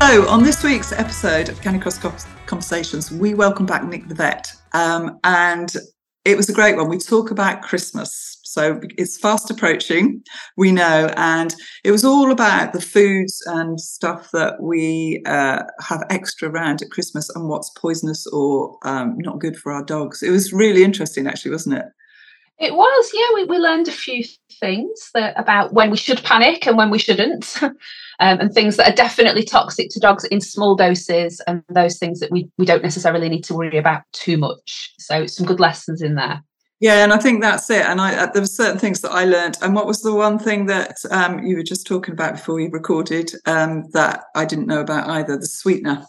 So, on this week's episode of Canicross Conversations, we welcome back Nick the vet. Um, and it was a great one. We talk about Christmas. So it's fast approaching, we know. And it was all about the foods and stuff that we uh, have extra around at Christmas and what's poisonous or um, not good for our dogs. It was really interesting, actually, wasn't it? It was, yeah. We, we learned a few things that, about when we should panic and when we shouldn't, um, and things that are definitely toxic to dogs in small doses, and those things that we, we don't necessarily need to worry about too much. So, some good lessons in there. Yeah, and I think that's it. And I, uh, there were certain things that I learned. And what was the one thing that um, you were just talking about before we recorded um, that I didn't know about either? The sweetener.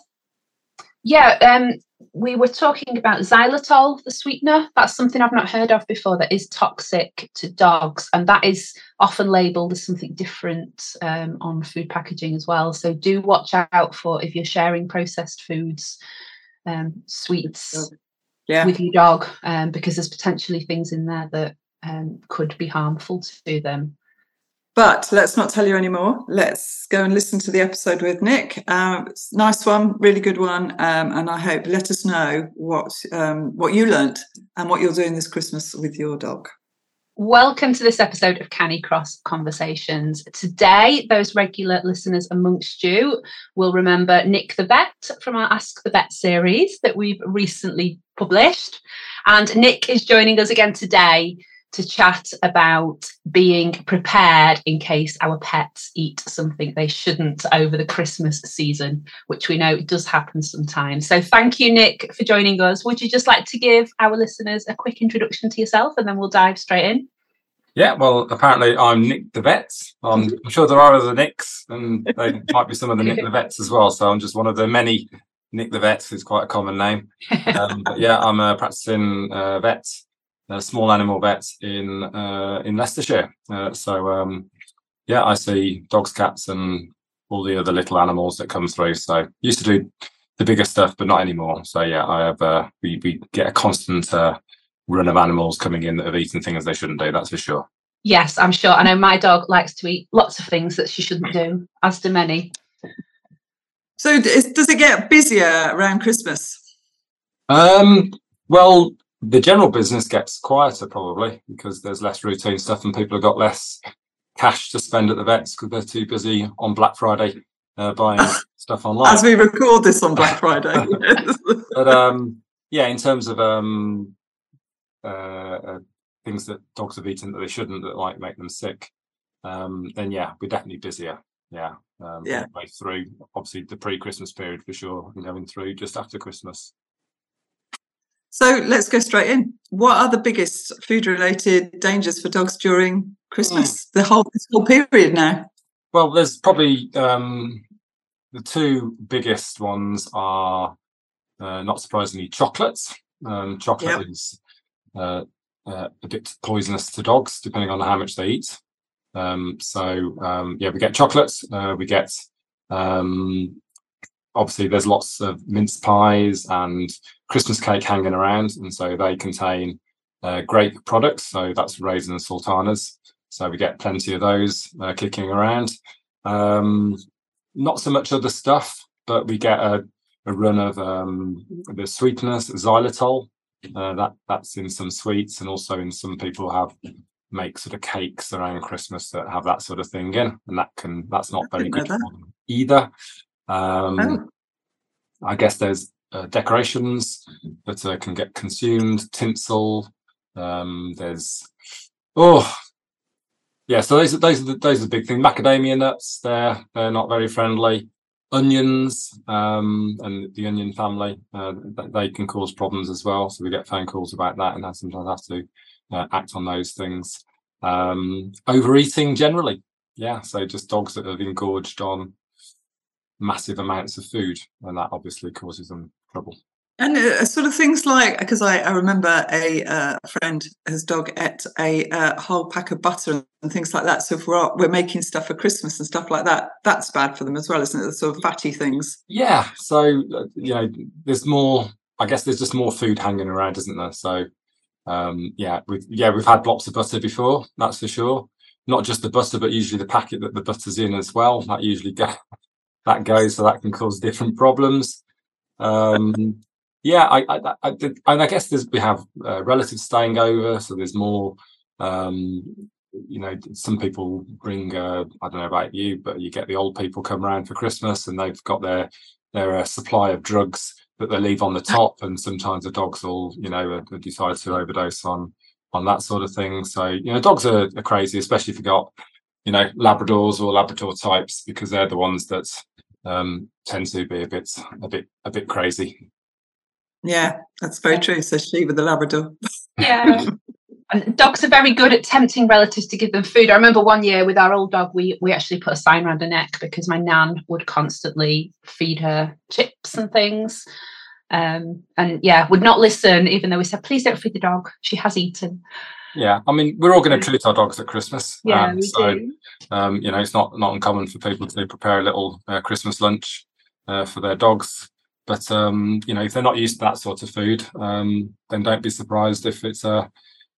Yeah, um, we were talking about xylitol, the sweetener. That's something I've not heard of before that is toxic to dogs, and that is often labelled as something different um, on food packaging as well. So do watch out for if you're sharing processed foods, um, sweets yeah. with your dog, um, because there's potentially things in there that um, could be harmful to them. But let's not tell you anymore. Let's go and listen to the episode with Nick. Uh, nice one, really good one, um, and I hope let us know what um, what you learnt and what you're doing this Christmas with your dog. Welcome to this episode of Canicross Conversations. Today, those regular listeners amongst you will remember Nick the Vet from our Ask the Vet series that we've recently published. And Nick is joining us again today to chat about being prepared in case our pets eat something they shouldn't over the Christmas season, which we know does happen sometimes. So, thank you, Nick, for joining us. Would you just like to give our listeners a quick introduction to yourself and then we'll dive straight in? Yeah, well, apparently I'm Nick the Vet. Um, I'm sure there are other Nicks, and they might be some of the Nick the Vets as well. So I'm just one of the many Nick the Vets, is quite a common name. Um, but yeah, I'm a practicing uh, vet small animal vet in uh, in Leicestershire. Uh, so um, yeah, I see dogs, cats, and all the other little animals that come through. So used to do the bigger stuff, but not anymore. So yeah, I have uh, we we get a constant uh, run of animals coming in that have eaten things they shouldn't do. That's for sure. Yes, I'm sure. I know my dog likes to eat lots of things that she shouldn't do, as do many. So, does it get busier around Christmas? Um, well, the general business gets quieter probably because there's less routine stuff and people have got less cash to spend at the vets because they're too busy on Black Friday uh, buying stuff online. As we record this on Black Friday. but um, yeah, in terms of um, uh, uh, things that dogs have eaten that they shouldn't that like make them sick, um, then yeah, we're definitely busier. Yeah, um, yeah. Way through obviously the pre-Christmas period for sure, and going through just after Christmas. So let's go straight in. What are the biggest food related dangers for dogs during Christmas? Mm. The whole this whole period now. Well, there's probably um, the two biggest ones are uh, not surprisingly chocolates. Um, chocolate yep. is uh, uh, a bit poisonous to dogs, depending on how much they eat. Um, so um, yeah, we get chocolates. Uh, we get um, obviously there's lots of mince pies and Christmas cake hanging around, and so they contain uh, grape products. So that's raisin and sultanas. So we get plenty of those uh, kicking around. Um, not so much other stuff, but we get a, a run of um, the sweetness xylitol. Uh, that that's in some sweets, and also in some people have make sort of cakes around Christmas that have that sort of thing in, and that can that's not very good for them either. Um, oh. I guess there's uh, decorations that uh, can get consumed, tinsel. Um, there's oh yeah, so those are those are the, those are the big things. Macadamia nuts, they're they're not very friendly. Onions um, and the onion family, uh, they can cause problems as well. So we get phone calls about that, and I sometimes have to uh, act on those things. Um, overeating generally, yeah, so just dogs that have engorged on massive amounts of food, and that obviously causes them trouble. And uh, sort of things like, because I, I, remember a uh, friend, his dog ate a uh, whole pack of butter and things like that. So if we're, we're making stuff for Christmas and stuff like that, that's bad for them as well, isn't it? The sort of fatty things. Yeah. So, uh, you know, there's more, I guess there's just more food hanging around, isn't there? So, um, yeah, we've, yeah, we've had blocks of butter before, that's for sure. Not just the butter, but usually the packet that the butter's in as well. That usually that goes, so that can cause different problems. Um, yeah, I, I, I did, and I guess there's, we have uh, relatives staying over, so there's more. Um, you know, some people bring. Uh, I don't know about you, but you get the old people come around for Christmas, and they've got their their uh, supply of drugs that they leave on the top, and sometimes the dogs will, you know, uh, decide to overdose on on that sort of thing. So you know, dogs are, are crazy, especially if you've got you know Labradors or Labrador types, because they're the ones that um, tend to be a bit a bit a bit crazy. Yeah, that's very true. Says she with the Labrador. Yeah. and dogs are very good at tempting relatives to give them food. I remember one year with our old dog, we we actually put a sign around her neck because my nan would constantly feed her chips and things. Um, and yeah, would not listen, even though we said, please don't feed the dog. She has eaten. Yeah, I mean, we're all going to treat our dogs at Christmas. Yeah, um, so um, you know, it's not not uncommon for people to prepare a little uh, Christmas lunch uh, for their dogs. But um, you know, if they're not used to that sort of food, um, then don't be surprised if it's a uh,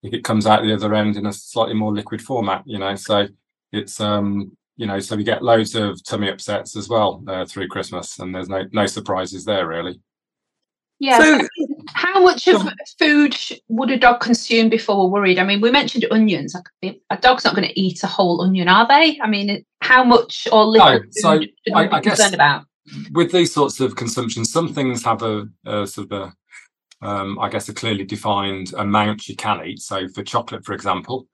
if it comes out the other end in a slightly more liquid format. You know, so it's um, you know, so we get loads of tummy upsets as well uh, through Christmas, and there's no no surprises there really. Yeah. So, how much of food would a dog consume before we're worried? I mean, we mentioned onions. A dog's not going to eat a whole onion, are they? I mean, how much or little no, so I, I guess about? with these sorts of consumption, some things have a, a sort of a, um, I guess, a clearly defined amount you can eat. So for chocolate, for example,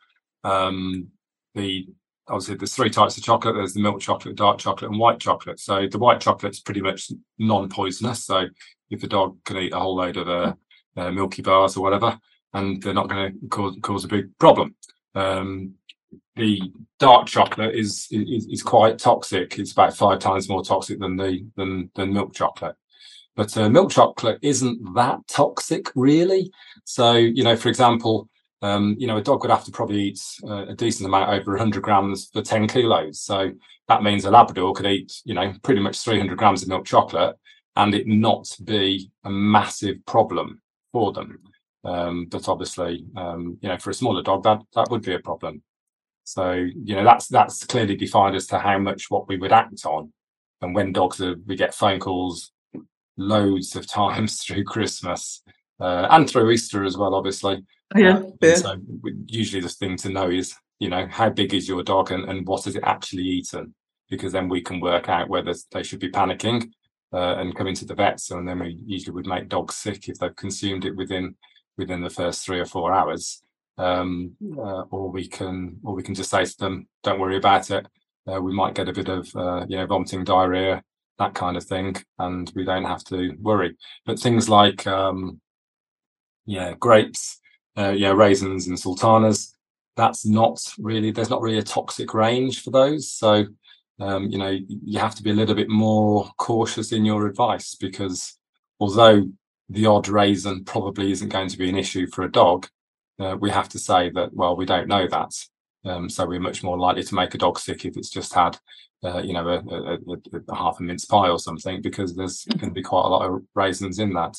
um, the obviously there's three types of chocolate. There's the milk chocolate, dark chocolate, and white chocolate. So the white chocolate's pretty much non-poisonous. So if a dog can eat a whole load of uh, uh, milky bars or whatever, and they're not going to cause cause a big problem. Um, the dark chocolate is, is, is quite toxic. It's about five times more toxic than the than than milk chocolate. But uh, milk chocolate isn't that toxic, really. So you know, for example, um, you know, a dog would have to probably eat uh, a decent amount over 100 grams for 10 kilos. So that means a Labrador could eat, you know, pretty much 300 grams of milk chocolate and it not be a massive problem for them. Um, but obviously, um, you know, for a smaller dog, that that would be a problem. So you know, that's that's clearly defined as to how much what we would act on. And when dogs are, we get phone calls loads of times through Christmas uh, and through Easter as well, obviously. Yeah. Uh, yeah. So usually the thing to know is, you know, how big is your dog and, and what has it actually eaten? Because then we can work out whether they should be panicking uh, and coming to the vets. And then we usually would make dogs sick if they've consumed it within within the first three or four hours. Um, uh, or we can or we can just say to them, "Don't worry about it. Uh, we might get a bit of uh, you know vomiting, diarrhea, that kind of thing, and we don't have to worry." But things like um, yeah, grapes, uh, yeah, raisins and sultanas, that's not really there's not really a toxic range for those. So um, you know you have to be a little bit more cautious in your advice because although the odd raisin probably isn't going to be an issue for a dog uh, we have to say that well we don't know that um, so we're much more likely to make a dog sick if it's just had uh, you know a, a, a, a, half a mince pie or something because there's mm-hmm. going to be quite a lot of raisins in that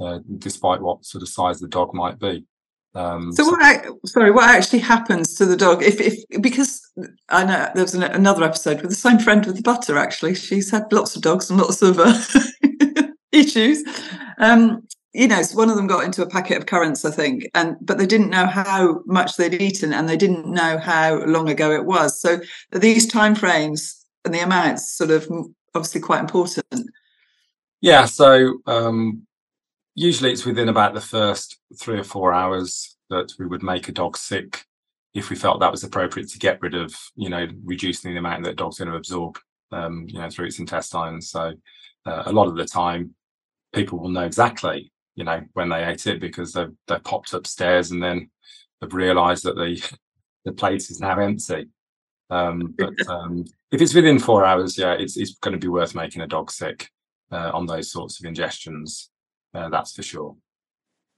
uh, despite what sort of size the dog might be um, so, what? sorry, what actually happens to the dog if, if because I know there was an, another episode with the same friend with the butter. Actually, she's had lots of dogs and lots of uh, issues. Um, you know, one of them got into a packet of currants, I think, and but they didn't know how much they'd eaten, and they didn't know how long ago it was. So these time frames and the amounts sort of obviously quite important. Yeah. So um, usually it's within about the first three or four hours that we would make a dog sick if we felt that was appropriate to get rid of, you know, reducing the amount that dog's going to absorb, um, you know, through its intestines. So uh, a lot of the time, people will know exactly, you know, when they ate it because they've, they've popped upstairs and then have realised that the the plate is now empty. Um, but um, if it's within four hours, yeah, it's it's going to be worth making a dog sick uh, on those sorts of ingestions. Uh, that's for sure.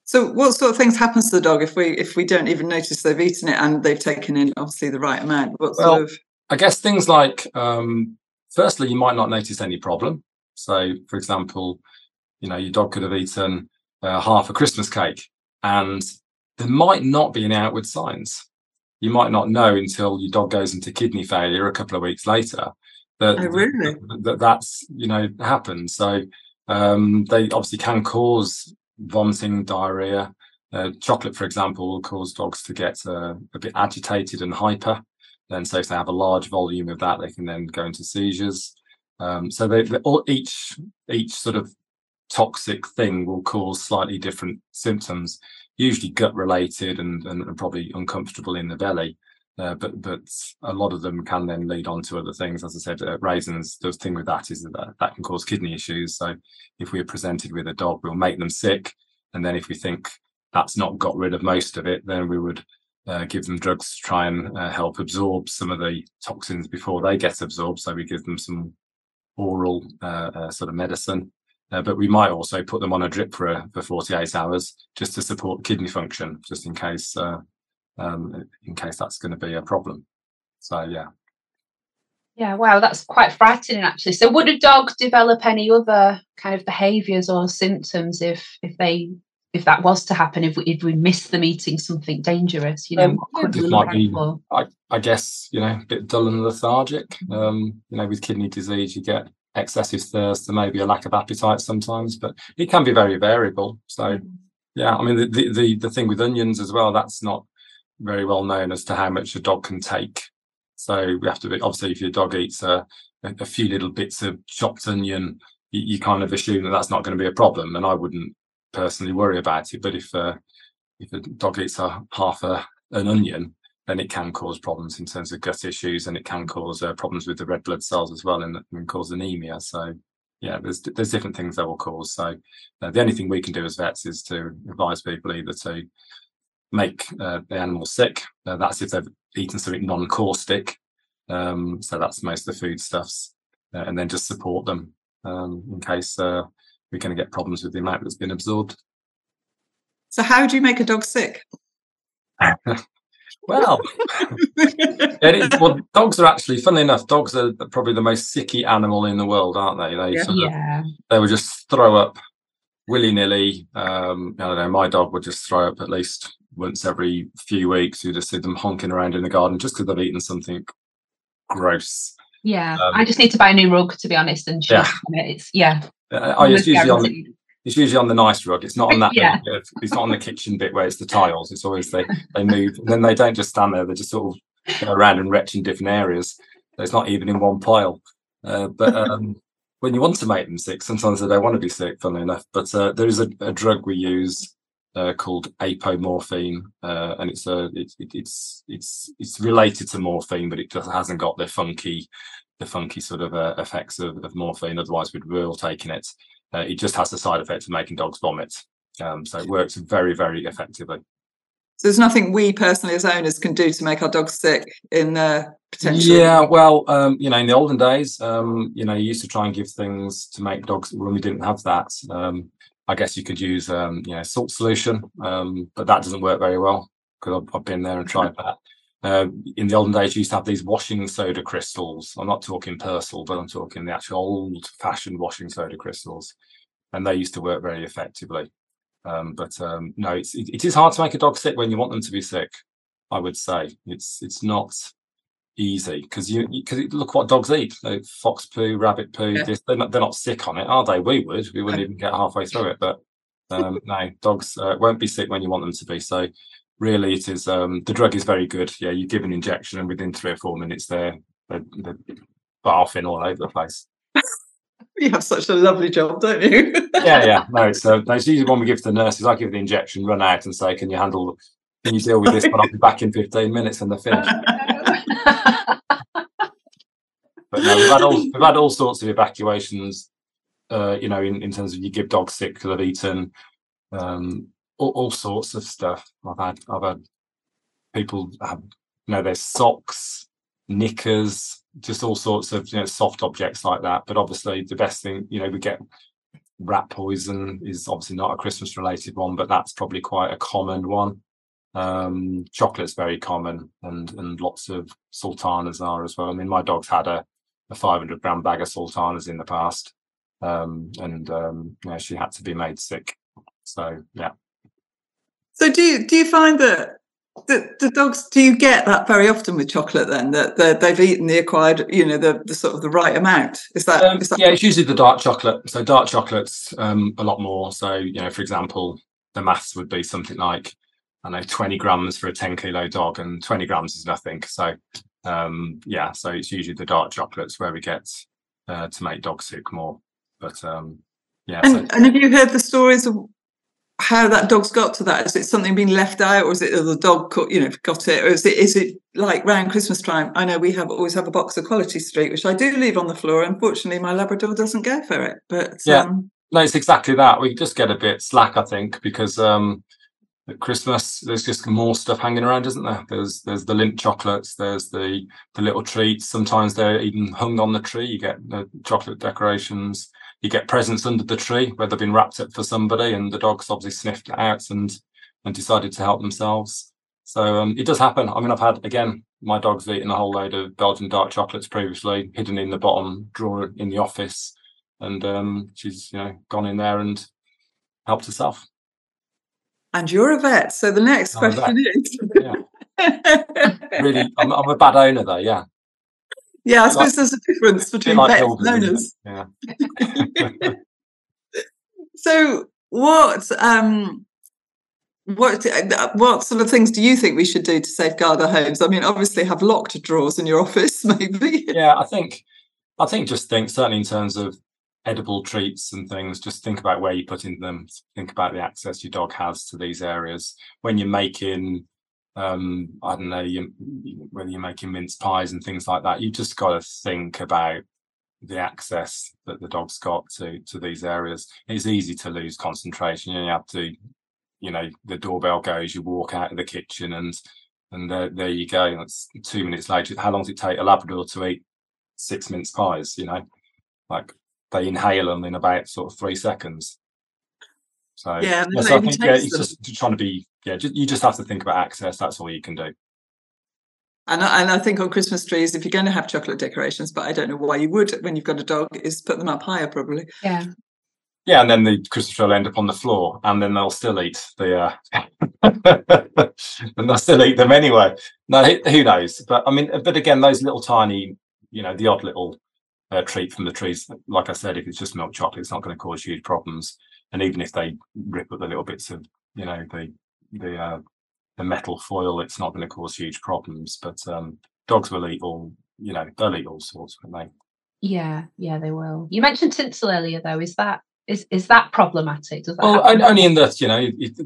So, what sort of things happens to the dog if we if we don't even notice they've eaten it and they've taken in obviously the right amount? What sort Well, of I guess things like, um, firstly, you might not notice any problem. So, for example, you know, your dog could have eaten uh, half a Christmas cake, and there might not be any outward signs. You might not know until your dog goes into kidney failure a couple of weeks later that, Oh, really? that, that that's you know happened. So um, they obviously can cause vomiting, diarrhea. Uh, chocolate, for example, will cause dogs to get uh, a bit agitated and hyper. And so if they have a large volume of that, they can then go into seizures. Um, so they, they all, each each sort of toxic thing will cause slightly different symptoms, usually gut related and, and, and probably uncomfortable in the belly. Uh, but but a lot of them can then lead on to other things. As I said, uh, raisins. The thing with that is that that can cause kidney issues. So if we're presented with a dog, we'll make them sick, and then if we think that's not got rid of most of it, then we would uh, give them drugs to try and uh, help absorb some of the toxins before they get absorbed. So we give them some oral uh, uh, sort of medicine. Uh, but we might also put them on a drip for, for 48 hours just to support kidney function, just in case uh, um, in case that's going to be a problem. So yeah, Yeah, wow, that's quite frightening actually. So would a dog develop any other kind of behaviours or symptoms if if they if that was to happen, if we if we miss them eating something dangerous, you know, Um, what could just might be- for? I, I guess you know a bit dull and lethargic. Um, you know, with kidney disease, you get excessive thirst and maybe a lack of appetite sometimes, but it can be very variable. So yeah, I mean the the the, the thing with onions as well, that's not very well known as to how much a dog can take. So we have to be obviously if your dog eats a, a, few little bits of chopped onion, you, you kind of assume that that's not going to be a problem, and I wouldn't personally worry about it. But if uh, if a dog eats a half a an onion, then it can cause problems in terms of gut issues, and it can cause uh, problems with the red blood cells as well, and, and cause anemia. So yeah, there's there's different things that will cause. So uh, the only thing we can do as vets is to advise people either to make uh, the animal sick. Uh, that's if they've eaten something non-caustic. Um, so that's most of the foodstuffs, uh, and then just support them um, in case uh, we're going to get problems with the amount that's been absorbed. so how do you make a dog sick? Well, it is, well, dogs are actually, funnily enough, dogs are probably the most sicky animal in the world, aren't they? They Yeah. sort of, Yeah. they would just throw up willy nilly. Um, I don't know. My dog would just throw up at least once every few weeks. You just see them honking around in the garden just because they've eaten something gross. Yeah. Um, I just need to buy a new rug to be honest and Yeah. it. It's yeah. Uh, oh, it's usually on the, it's usually on the nice rug. It's not on that. Yeah. bit. It's not on the kitchen bit where it's the tiles. It's always they they move and then they don't just stand there. They just sort of go around and retch in different areas. It's not even in one pile. Uh, but um, when you want to make them sick, sometimes they don't want to be sick. Funnily enough, but uh, there is a, a drug we use uh, called apomorphine, uh, and it's a it, it, it's it's it's related to morphine, but it just hasn't got the funky the funky sort of uh, effects of, of morphine. Otherwise, we'd be all taking it. Uh, it just has the side effect of making dogs vomit. Um, so it works very, very effectively. So there's nothing we personally as owners can do to make our dogs sick in the potential. Yeah, well, um, you know, in the olden days, um, you know, you used to try and give things to make dogs when we didn't have that. Um, I guess you could use, um, you know, salt solution, um, but that doesn't work very well because I've, I've been there and tried that. Uh, in the olden days, you used to have these washing soda crystals. I'm not talking Persil, but I'm talking the actual old-fashioned washing soda crystals, and they used to work very effectively. Um, but um, no, it's, it, it is hard to make a dog sick when you want them to be sick. I would say it's it's not easy because you because look what dogs eat: they, fox poo, rabbit poo. Yeah. this- They're not they're not sick on it, are they? We would. We wouldn't even get halfway through it. But um, no, dogs uh, won't be sick when you want them to be. So really, it is um, the drug is very good. Yeah, you give an injection, and within three or four minutes, they're they're, they're barfing all over the place. You have such a lovely job, don't you? yeah, yeah. No, it's uh, no, it's usually one we give to the nurses. I give the injection, run out, and say, "Can you handle? Can you deal with this?" But I'll be back in fifteen minutes, and they're finished. But no, we've had all we've had all sorts of evacuations. Uh, you know, in, in terms of you give dogs sick because they've eaten um, all, all sorts of stuff. I've had I've had people have you know their socks knickers, just all sorts of you know soft objects like that. But obviously, the best thing you know we get rat poison is obviously not a Christmas related one, but that's probably quite a common one. Um, chocolate's very common, and and lots of sultanas are as well. I mean, my dog's had a, a 500 gram bag of sultanas in the past, um, and um, yeah, she had to be made sick. So yeah. So do you do you find that the, the dogs do you get that very often with chocolate then that they've eaten the acquired you know the, the sort of the right amount is that, um, is that yeah it's usually the dark chocolate so dark chocolates um, a lot more so you know for example the maths would be something like i know 20 grams for a 10 kilo dog and 20 grams is nothing so um, yeah so it's usually the dark chocolates where we get uh, to make dogs sick more but um, yeah and, so, and have you heard the stories of how that dog's got to that. Is it something being left out, or is it the dog, you know, got it, or is it is it like round Christmas time? I know we have always have a box of Quality Street, which I do leave on the floor. Unfortunately, my Labrador doesn't go for it. But yeah, um, no, it's exactly that. We just get a bit slack, I think, because um, at Christmas there's just more stuff hanging around, isn't there? There's there's the Lindt chocolates, there's the the little treats. Sometimes they're even hung on the tree. You get the chocolate decorations you get presents under the tree where they've been wrapped up for somebody and the dogs obviously sniffed it out and and decided to help themselves so um, it does happen i mean i've had again my dog's eaten a whole load of belgian dark chocolates previously hidden in the bottom drawer in the office and um, she's you know gone in there and helped herself and you're a vet so the next I'm question is yeah. really I'm, I'm a bad owner though yeah yeah, I suppose there's a difference between like vets and owners. Yeah. so what um what what sort of things do you think we should do to safeguard our homes? I mean, obviously have locked drawers in your office, maybe. Yeah, I think I think just think certainly in terms of edible treats and things, just think about where you're putting them. Think about the access your dog has to these areas. When you're making um, I don't know, you, whether you're making mince pies and things like that, you just got to think about the access that the dog's got to to these areas. It's easy to lose concentration. You have to, you know, the doorbell goes, you walk out of the kitchen, and and there, there you go. That's two minutes later. How long does it take a Labrador to eat six mince pies? You know, like they inhale them in about sort of three seconds. So yeah, yeah so I think yeah, it's just trying to be yeah. Just, you just have to think about access. That's all you can do. And I, and I think on Christmas trees, if you're going to have chocolate decorations, but I don't know why you would when you've got a dog, is put them up higher probably. Yeah. Yeah, and then the Christmas tree will end up on the floor, and then they'll still eat the, uh, and they'll still eat them anyway. No, who knows? But I mean, but again, those little tiny, you know, the odd little uh, treat from the trees. Like I said, if it's just milk chocolate, it's not going to cause huge problems and even if they rip up the little bits of you know the the uh, the metal foil, it's not going to cause huge problems. But um, dogs will eat all you know they'll eat all sorts, won't they? Yeah, yeah, they will. You mentioned tinsel earlier, though. Is that is is that problematic? Does that well, only in that you know it,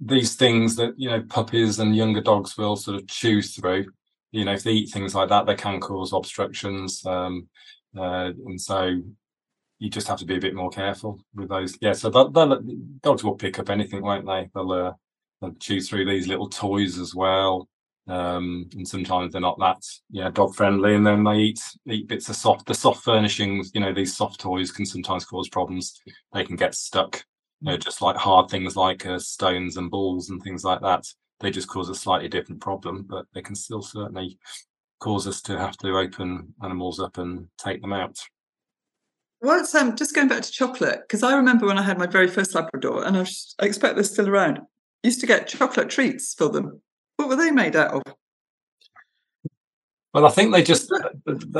these things that you know puppies and younger dogs will sort of chew through. You know, if they eat things like that, they can cause obstructions. Um, uh, and so you just have to be a bit more careful with those. Yeah, so they'll, they'll, dogs will pick up anything, won't they? They'll, uh, they'll chew through these little toys as well. Um, and sometimes they're not that yeah dog friendly, and then they eat eat bits of soft the soft furnishings. You know, these soft toys can sometimes cause problems. They can get stuck. You know, just like hard things like uh, stones and balls and things like that. They just cause a slightly different problem, but they can still certainly cause us to have to open animals up and take them out. Well, um, just going back to chocolate, because I remember when I had my very first Labrador, and I, I expect they're still around, used to get chocolate treats for them. What were they made out of? Well, I think they just,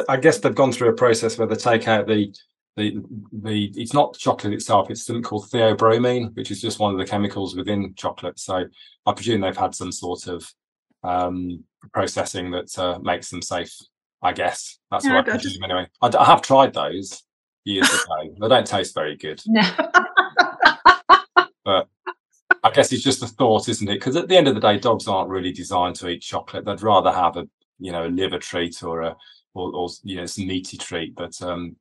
I guess they've gone through a process where they take out the, the, the, it's not chocolate itself, it's something called theobromine, which is just one of the chemicals within chocolate. So I presume they've had some sort of um, processing that uh, makes them safe, I guess. That's yeah, what I, presume just... anyway. I, I have tried those years ago. they don't taste very good. No. but I guess it's just a thought, isn't it? Because at the end of the day, dogs aren't really designed to eat chocolate. They'd rather have a you know a liver treat or a or, or you know some meaty treat. But um,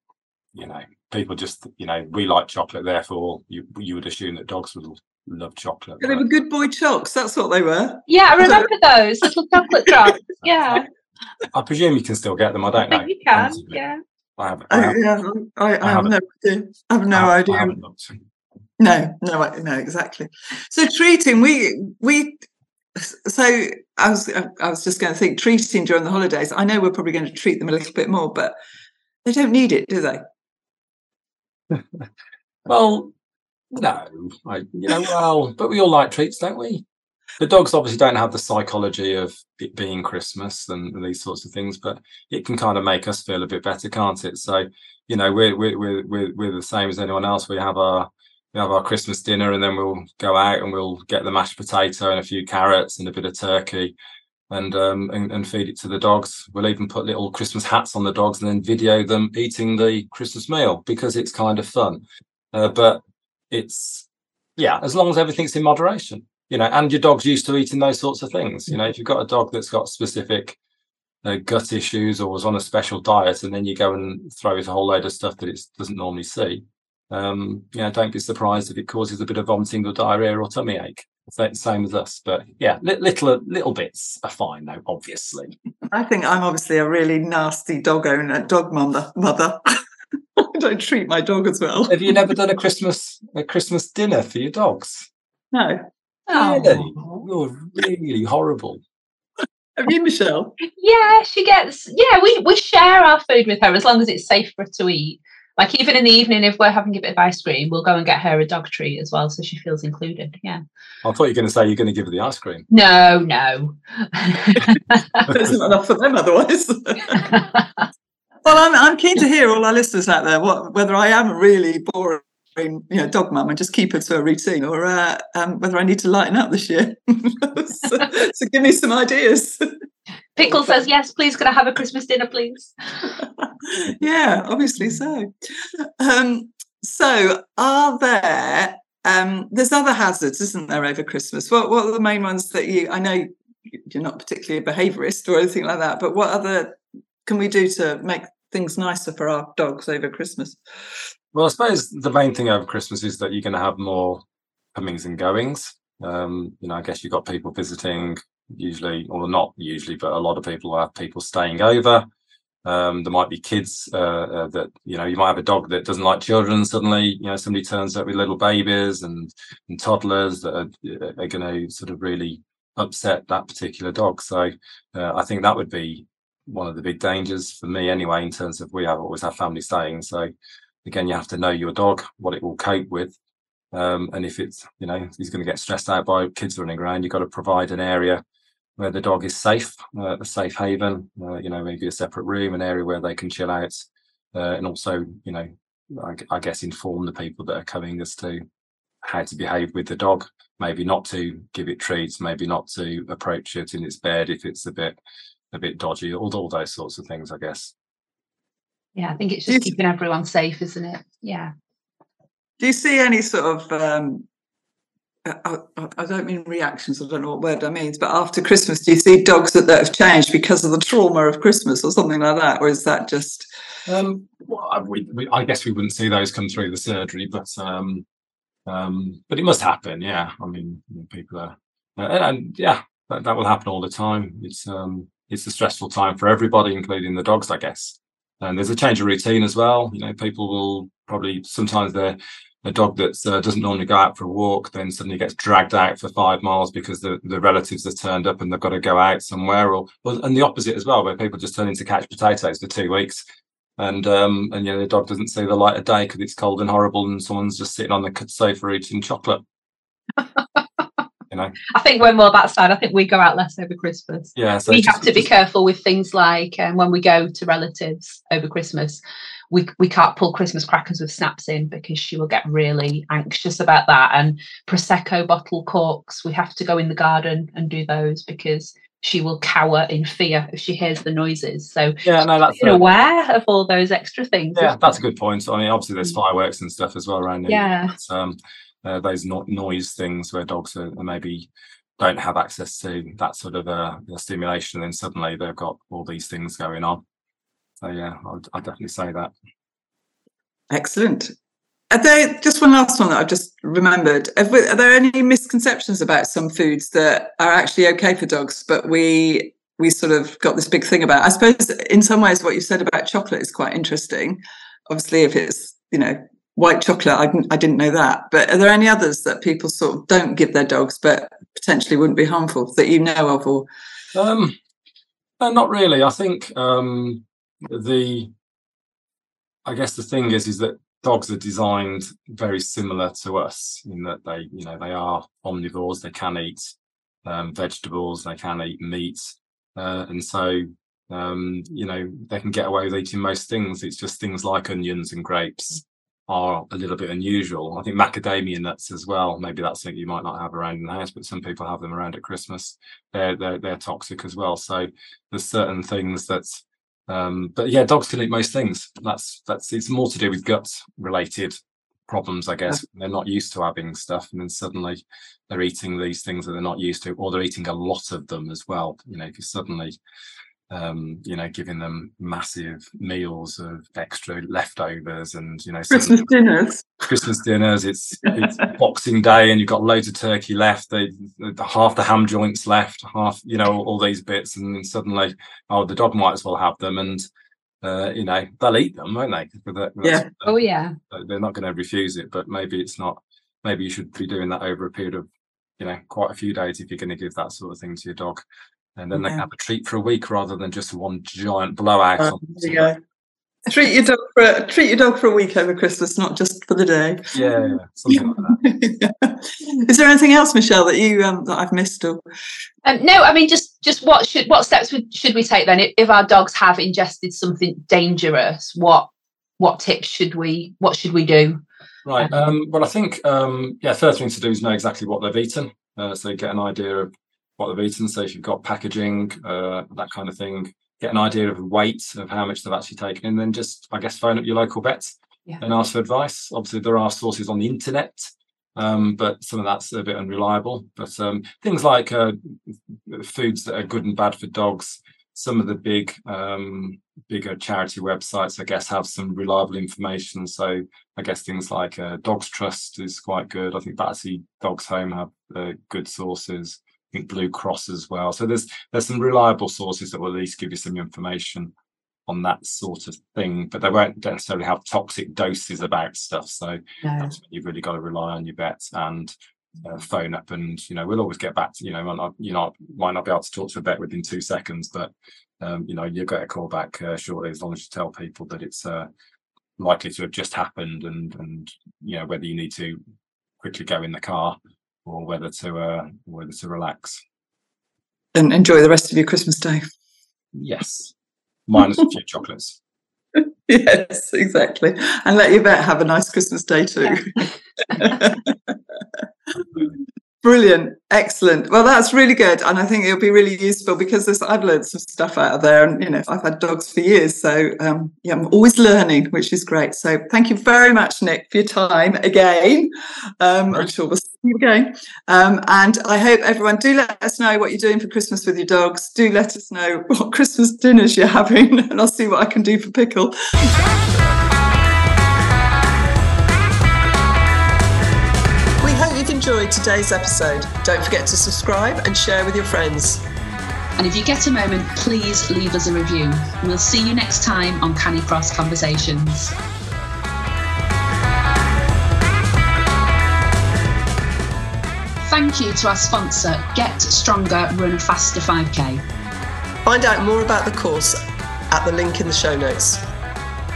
you know, people just you know we like chocolate, therefore you you would assume that dogs would love chocolate. They were good boy chocks. That's what they were. Yeah, I remember those little chocolate drops. Yeah. I presume you can still get them. I don't I know. you can, honestly. yeah. I haven't. I Oh, haven't- yeah, I, I, have haven't- no idea. I have no I haven't- idea. haven't. No, no, I- no, exactly. So treating, we we. So I was I was just going to think treating during the holidays. I know we're probably going to treat them a little bit more, but they don't need it, do they? Well, no, I, you know, well, but we all like treats, don't we? The dogs obviously don't have the psychology of it being Christmas and, these sorts of things, but it can kind of make us feel a bit better, can't it? So, you know, we're we're we're we're, we're the same as anyone else. We have our we have our Christmas dinner, and then we'll go out and we'll get the mashed potato and a few carrots and a bit of turkey. And, um, and and feed it to the dogs. We'll even put little Christmas hats on the dogs and then video them eating the Christmas meal because it's kind of fun. Uh, but it's yeah, as long as everything's in moderation, you know, and your dog's used to eating those sorts of things. You know, if you've got a dog that's got specific uh, gut issues or was on a special diet, and then you go and throw it a whole load of stuff that it doesn't normally see, um, you know, don't be surprised if it causes a bit of vomiting or diarrhea or tummy ache. Sa- Same as us, but yeah, little little bits are fine though. Obviously, I think I'm obviously a really nasty dog owner, dog mother. Mother. I don't treat my dog as well. have you never done a Christmas a Christmas dinner for your dogs? No. Really, Oh. you're really horrible. Have you, Michelle? Yeah, she gets. Yeah, we we share our food with her as long as it's safe for her to eat. Like even in the evening, if we're having a bit of ice cream, we'll go and get her a dog treat as well, so she feels included. Yeah. I thought you were going to say you're going to give her the ice cream. No, no. There's not enough for them otherwise. well, I'm, I'm keen to hear all our listeners out there what whether I am a really boring, you know, dog mum and just keep her to a routine, or uh, um, whether I need to lighten up this year. so, so give me some ideas. Pickle says yes. Please, could I have a Christmas dinner, please? yeah, obviously so. Um, so, are there? Um, there's other hazards, isn't there, over Christmas? What What are the main ones that you? I know you're not particularly a behaviourist or anything like that, but what other can we do to make things nicer for our dogs over Christmas? Well, I suppose the main thing over Christmas is that you're going to have more comings and goings. Um, you know, I guess you've got people visiting, usually, or not usually, but a lot of people have people staying over. Um, there might be kids uh, uh, that you know you might have a dog that doesn't like children. Suddenly, you know, somebody turns up with little babies and, and toddlers that are, are going to sort of really upset that particular dog. So uh, I think that would be one of the big dangers for me, anyway, in terms of we have always have family staying. So again, you have to know your dog, what it will cope with. Um, and if it's, you know, he's going to get stressed out by kids running around, you've got to provide an area where the dog is safe, uh, a safe haven, uh, you know, maybe a separate room, an area where they can chill out. Uh, and also, you know, I, I guess inform the people that are coming as to how to behave with the dog. Maybe not to give it treats, maybe not to approach it in its bed if it's a bit a bit dodgy, all, all those sorts of things, I guess. Yeah, I think it's Do you just keeping everyone safe, isn't it? Yeah. Do you see any sort of um, I, I- I don't mean reactions. I don't know what word that means, but after Christmas, do you see dogs that, that have changed because of the trauma of Christmas or something like that, or is that just Um, well, I, we, we, I guess we wouldn't see those come through the surgery, but um, um, but it must happen. Yeah, I mean, people are, uh, and, and yeah, that, that will happen all the time. It's um, it's a stressful time for everybody, including the dogs, I guess. And there's a change of routine as well. You know, people will probably sometimes they're a dog that uh, doesn't normally go out for a walk then suddenly gets dragged out for five miles because the, the relatives have turned up and they've got to go out somewhere or and the opposite as well where people just turn into catch potatoes for two weeks and um and you know the dog doesn't see the light of day because it's cold and horrible and someone's just sitting on the sofa eating chocolate you know I think when we're more that side. I think we go out less over Christmas. yeah so we it's have just- to be careful with things like um, when we go to relatives over Christmas, we we can't pull Christmas crackers with snaps in because she will get really anxious about that. And prosecco bottle corks, we have to go in the garden and do those because she will cower in fear if she hears the noises. So yeah no that's a, aware of all those extra things. yeah that's a good point i mean obviously there's fireworks and stuff as well around here Yeah. but, um uh, those no- noise things where dogs are, are maybe don't have access to that sort of uh, stimulation and then suddenly they've got all these things going on so yeah i'd, I'd definitely say that excellent? Are there just one last one that I've just remembered? Are there any misconceptions about some foods that are actually okay for dogs, but we we sort of got this big thing about. I suppose in some ways what you said about chocolate is quite interesting. Obviously, if it's you know white chocolate, I didn't, I didn't know that. But are there any others that people sort of don't give their dogs, but potentially wouldn't be harmful that you know of? Or um, no, not really. I think um, the I guess the thing is is that dogs are designed very similar to us in that they you know they are omnivores. They can eat um, vegetables. They can eat meat. Uh, and so, um, you know, they can get away with eating most things. It's just things like onions and grapes are a little bit unusual. I think macadamia nuts as well. Maybe that's something you might not have around in the house, but some people have them around at Christmas. They're they're, they're toxic as well. So there's certain things that um, but yeah, dogs can eat most things. That's that's it's more to do with gut related problems, I guess. They're not used to having stuff, and then suddenly they're eating these things that they're not used to, or they're eating a lot of them as well. You know, if you suddenly, um, you know, giving them massive meals of extra leftovers, and you know, Christmas dinners, Christmas dinners. It's, it's Boxing Day, and you've got loads of turkey left. They, half the ham joints left, half you know, all these bits, and then suddenly, oh, the dog might as well have them, and uh, you know, they'll eat them, won't they? yeah. Oh yeah. They're not going to refuse it, but maybe it's not. Maybe you should be doing that over a period of you know quite a few days if you're going to give that sort of thing to your dog and then yeah. they can have a treat for a week rather than just one giant blowout uh, treat your dog for a, treat your dog for a week over christmas not just for the day. Yeah, something like that. Is there anything else michelle that you um, that i've missed or? Um, no i mean just just what should what steps should we take then? If, if our dogs have ingested something dangerous what what tips should we what should we do? Right. Um, well, I think um, yeah, first thing to do is know exactly what they've eaten, uh, so get an idea of what they've eaten. So if you've got packaging, uh, that kind of thing, get an idea of weight of how much they've actually taken, and then just I guess phone up your local vet yeah. and ask for advice. Obviously, there are sources on the internet. Um, but some of that's a bit unreliable. But um, things like uh, foods that are good and bad for dogs, some of the big um, bigger charity websites i guess have some reliable information so i guess things like uh, dogs trust is quite good i think battersea dogs home have uh, good sources i think blue cross as well. So there's there's some reliable sources that will at least give you some information on that sort of thing but they won't necessarily have toxic doses about stuff. So no. you've really got to rely on your vet and uh, phone up and you know we'll always get back to you know might not, you know might not be able to talk to a vet within two seconds but um, you know you'll get a call back uh, shortly as long as you tell people that it's uh, likely to have just happened and and you know whether you need to quickly go in the car or whether to uh, whether to relax. And enjoy the rest of your christmas day. Yes. Minus a few chocolates. Yes exactly. And let your vet have a nice christmas day too. Brilliant, excellent. Well, that's really good, and I think it'll be really useful because there's I've learned some stuff out of there, and you know I've had dogs for years, so um, yeah, I'm always learning, which is great. So thank you very much, Nick, for your time again. Um, I'm sure we'll see you again, um, and I hope everyone do let us know what you're doing for Christmas with your dogs. Do let us know what Christmas dinners you're having, and I'll see what I can do for pickle. Enjoyed today's episode, don't forget to subscribe and share with your friends. And if you get a moment, please leave us a review. We'll see you next time on Canicross Conversations. Thank you to our sponsor, Get Stronger Run Faster 5K. Find out more about the course at the link in the show notes.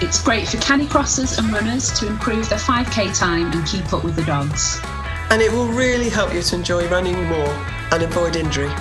It's great for canicrossers and runners to improve their 5k time and keep up with the dogs and it will really help you to enjoy running more and avoid injury.